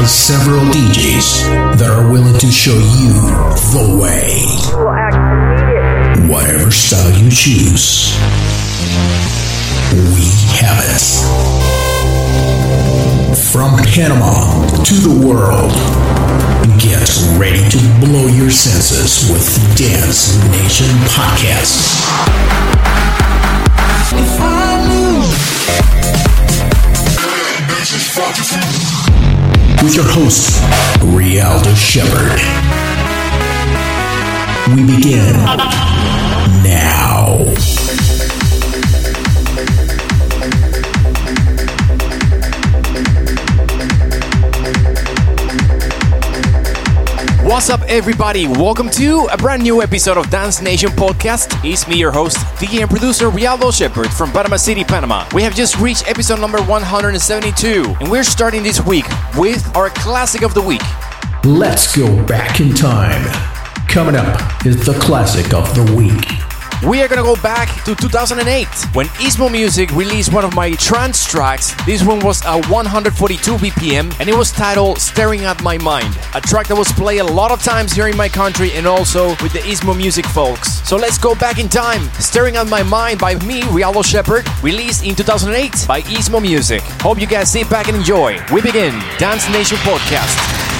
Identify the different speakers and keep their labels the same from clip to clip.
Speaker 1: by several DJs that are willing to show you the way. Whatever style you choose, we have it. From Panama to the world, get ready to blow your senses with the Dance Nation Podcast. With your host, Rialdo Shepherd. We begin now.
Speaker 2: What's up, everybody? Welcome to a brand new episode of Dance Nation Podcast. It's me, your host, DJ and producer Rialdo Shepherd from Panama City, Panama. We have just reached episode number 172, and we're starting this week with our classic of the week.
Speaker 1: Let's go back in time. Coming up is the classic of the week.
Speaker 2: We are gonna go back to 2008 when Istmo Music released one of my trance tracks. This one was at 142 BPM and it was titled Staring at My Mind, a track that was played a lot of times here in my country and also with the Istmo Music folks. So let's go back in time. Staring at My Mind by me, Rialdo Shepherd, released in 2008 by Istmo Music. Hope you guys sit back and enjoy. We begin Dance Nation Podcast.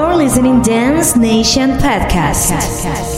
Speaker 3: Listening Dance Nation Podcast.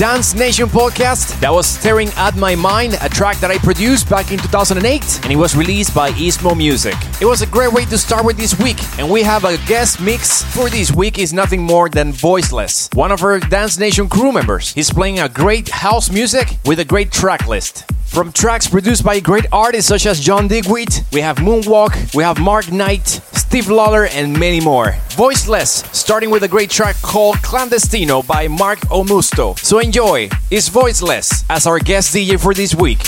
Speaker 2: Dance Nation podcast. That was Staring at My Mind, a track that I produced back in 2008, and it was released by Istmo Music. It was a great way to start with this week, and we have a guest mix for this week is nothing more than Voiceless, one of our Dance Nation crew members. He's playing a great house music with a great track list. From tracks produced by great artists such as John Digweed, we have Moonwalk, we have Mark Knight, Steve Lawler, and many more. Voiceless, starting with a great track called Clandestino by Mark'o Musto. So enjoy, it's Voiceless as our guest DJ for this week.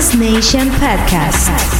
Speaker 3: Nation Podcast.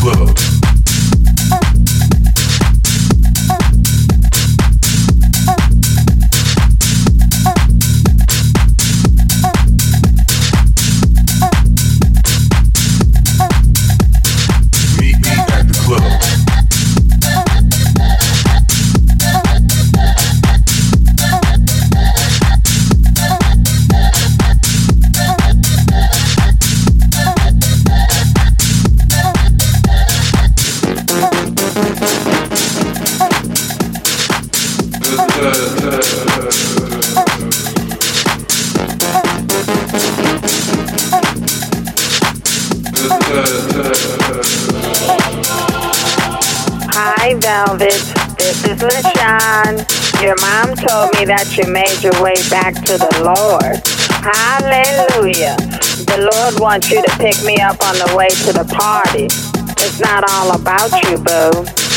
Speaker 4: club me at the me
Speaker 5: that you made your way back to the Lord. Hallelujah. The Lord wants you to pick me up on the way to the party. It's not all about you, boo.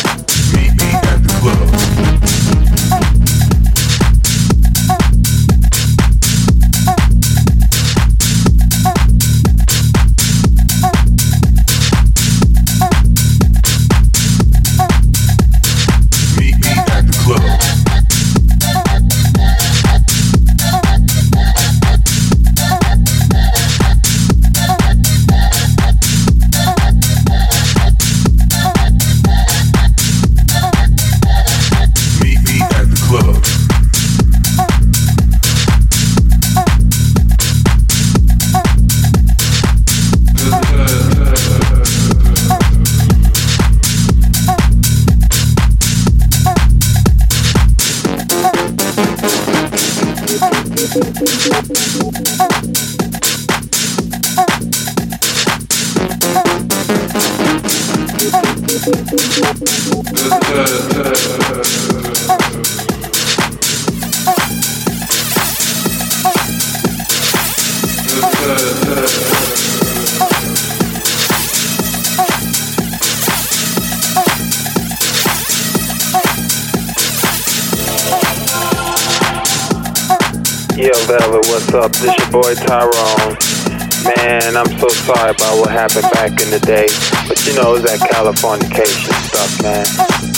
Speaker 6: What happened back in the day. But you know, it was that Californication stuff, man.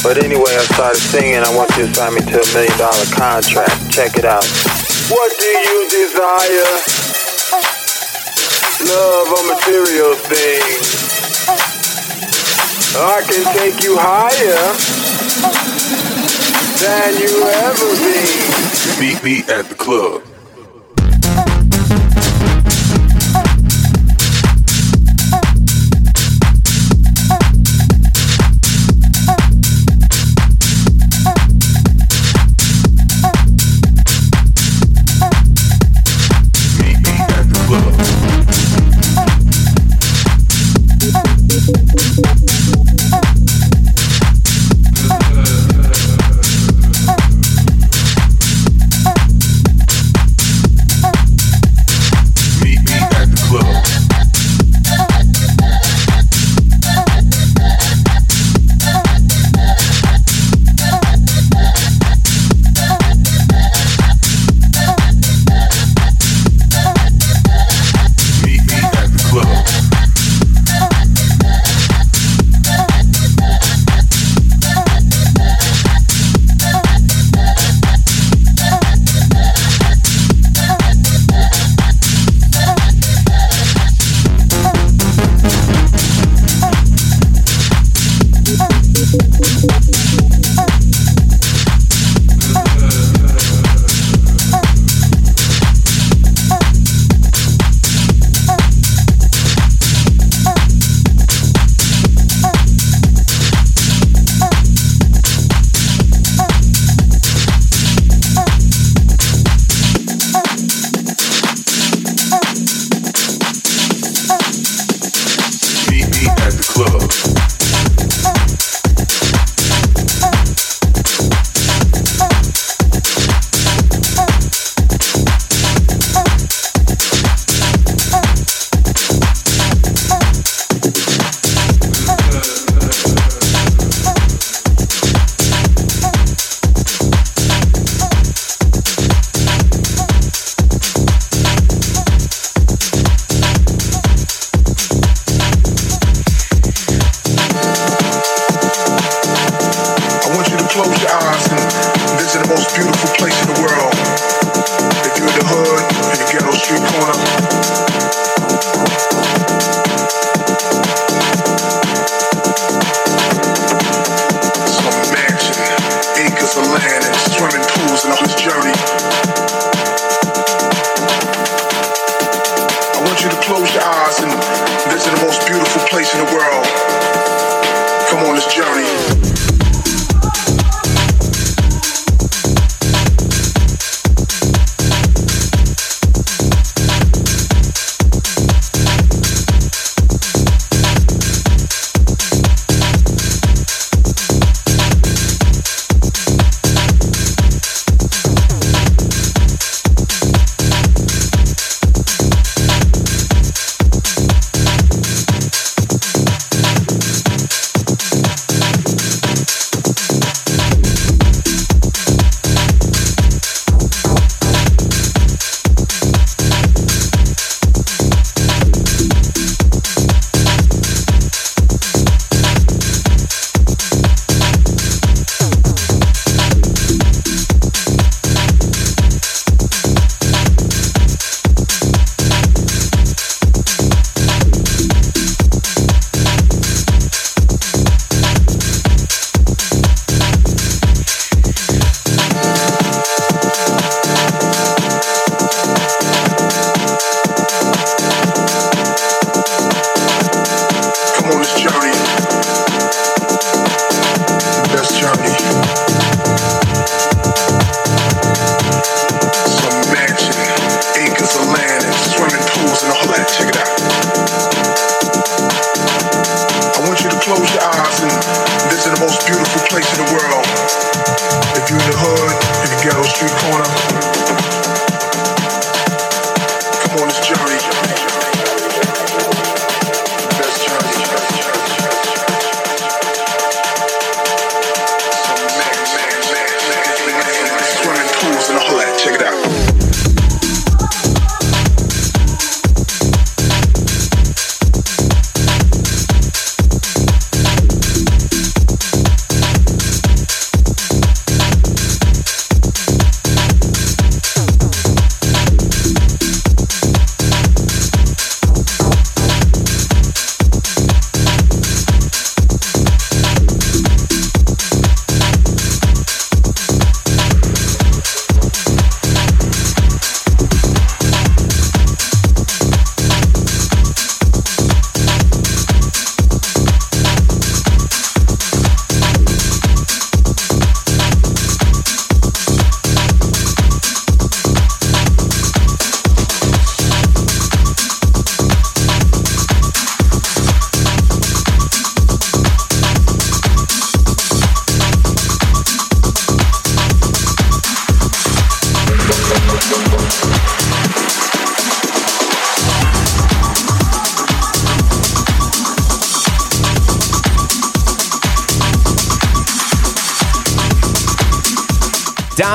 Speaker 6: But anyway, I started singing. I want you to sign me to a million dollar contract. Check it out. What do you desire? Love or material things? I can take you higher than you ever been.
Speaker 4: Meet me at the club.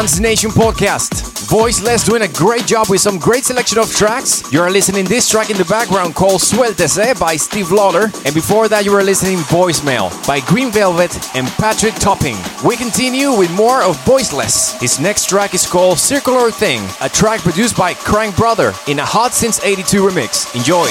Speaker 2: Dance Nation podcast. Voiceless doing a great job with some great selection of tracks. You are listening this track in the background called Suéltese by Steve Lawler, and before that you were listening Voicemail by Green Velvet and Patrick Topping. We continue with more of Voiceless. His next track is called Circular Thing, a track produced by Krankbrother in a Hot Since 82 remix. Enjoy.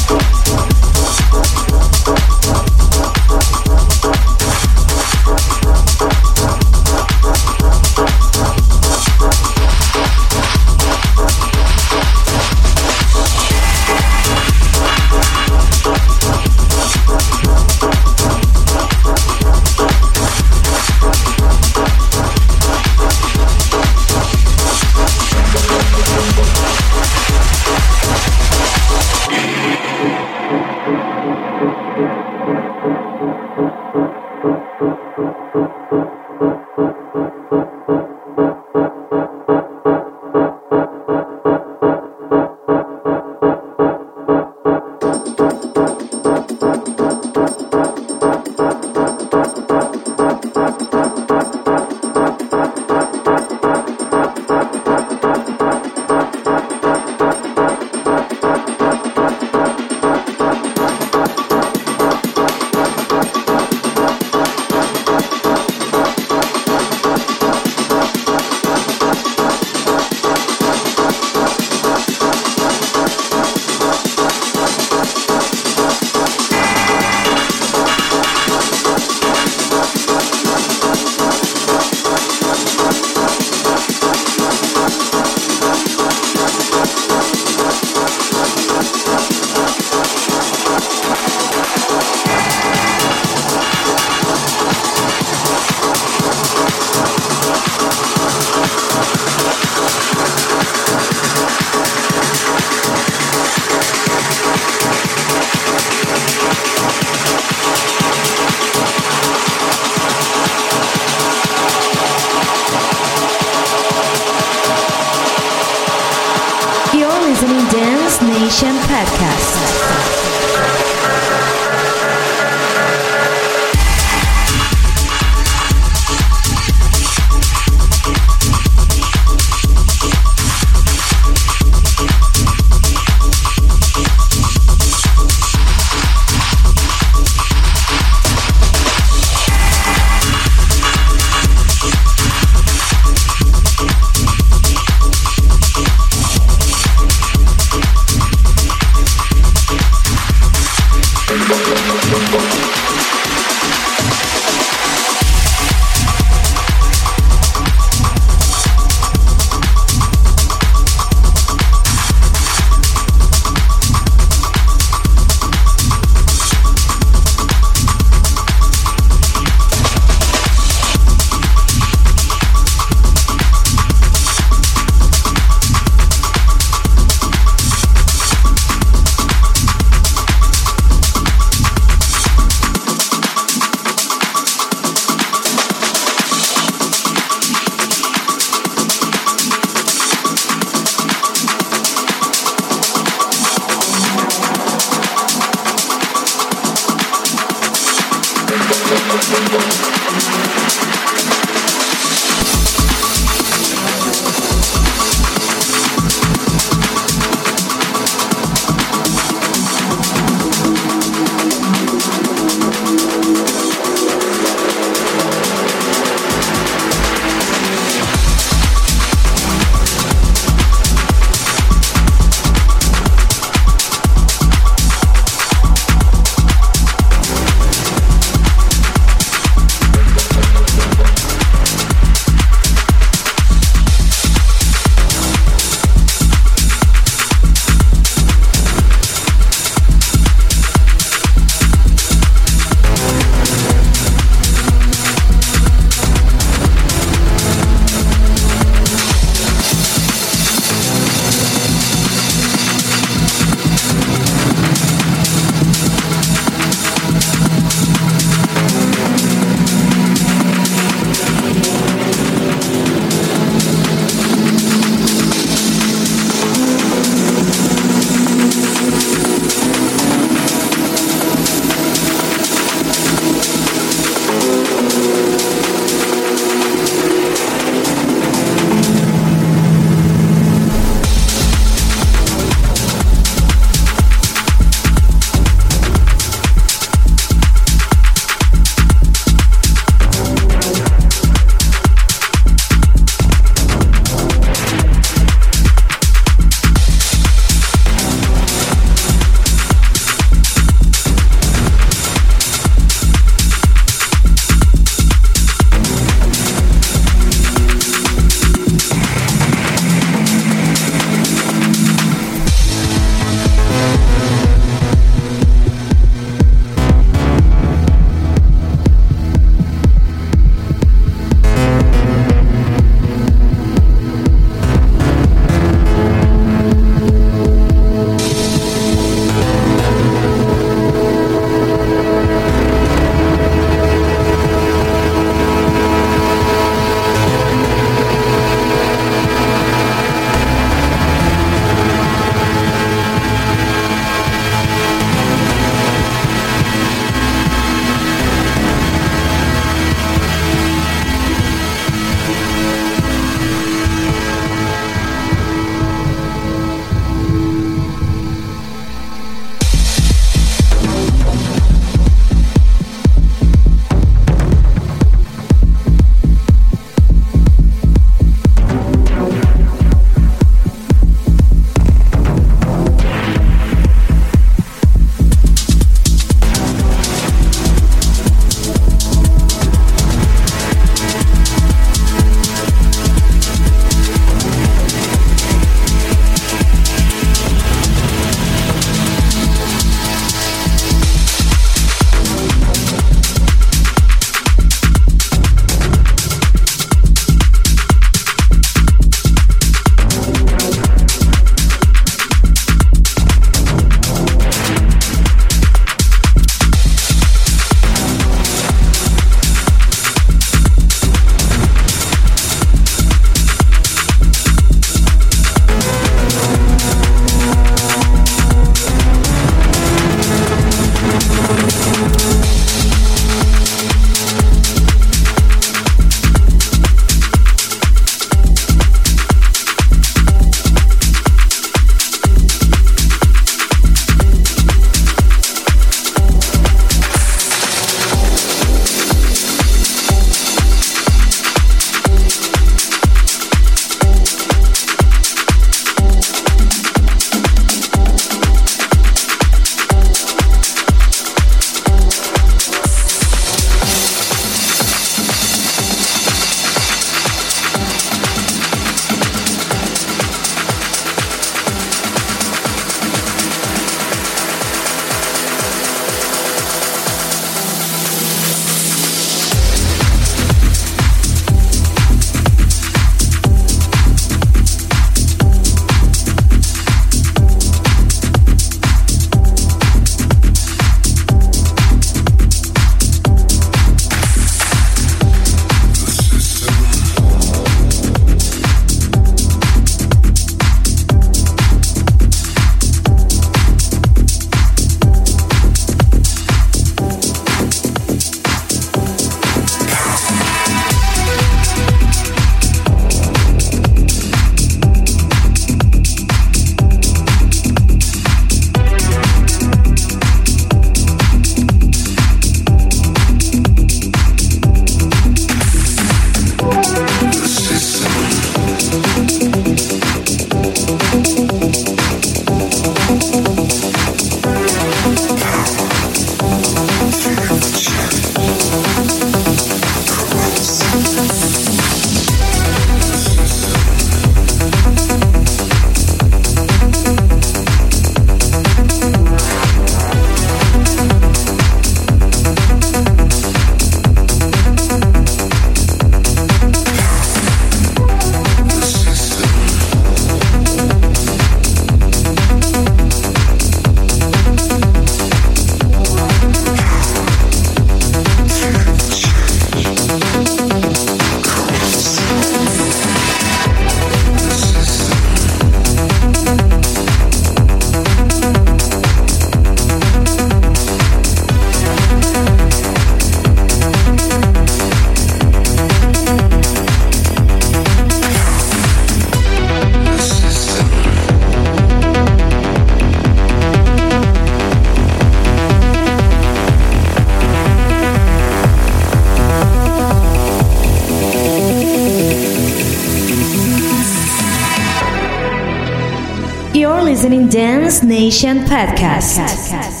Speaker 3: Nation Podcast.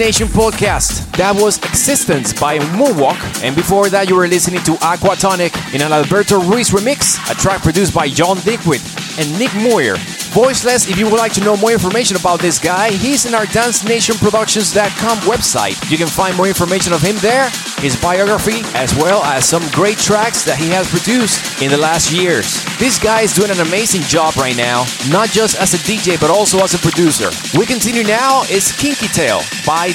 Speaker 2: Nation podcast. That was Existence by Moonwalk. And before that, you were listening to Aquatonic in an Alberto Ruiz remix, a track produced by John Digweed and Nick Muir. Voiceless, if you would like to know more information about this guy, he's in our DanceNationProductions.com website. You can find more information of him there, his biography, as well as some great tracks that he has produced in the last years. This guy is doing an amazing job right now, not just as a DJ, but also as a producer. We continue now, it's Kinky Tail by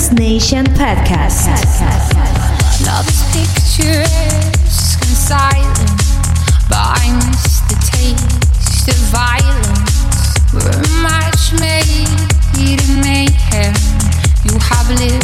Speaker 2: Detlef.
Speaker 3: Nation Podcast.
Speaker 7: Picturesque and silent, but I miss the taste of violence. We're a match made in mayhem. You have liberties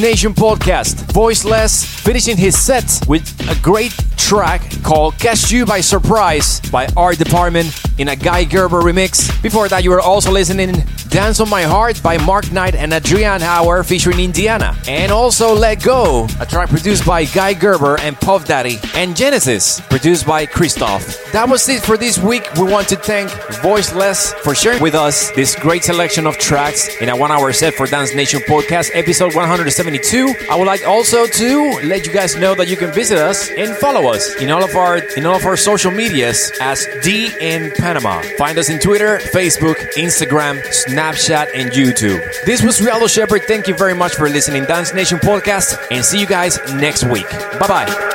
Speaker 2: Nation podcast. Voiceless finishing his set with a great track called Catch You by Surprise by Art Department in a Guy Gerber remix. Before that, you were also listening Dance on My Heart by Mark Knight and Adrian Hour featuring Indiana. And also Let Go, a track produced by Guy Gerber and Puff Daddy. And Genesis, produced by Cristoph. That was it for this week. We want to thank Voiceless for sharing with us this great selection of tracks in a one hour set for Dance Nation Podcast, episode 172. I would like also to let you guys know that you can visit us and follow us in all of our in all of our social medias as D in Panama. Find us in Twitter, Facebook, Instagram, Snapchat, and YouTube. This was Rialdo Shepherd. Thank you very much for listening, Dance Nation Podcast, and see you guys next week. Bye bye.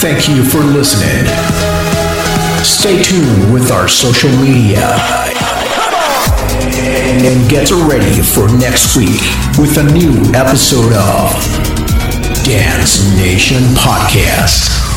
Speaker 1: Thank you for listening. Stay tuned with our social media. And get ready for next week with a new episode of Dance Nation Podcast.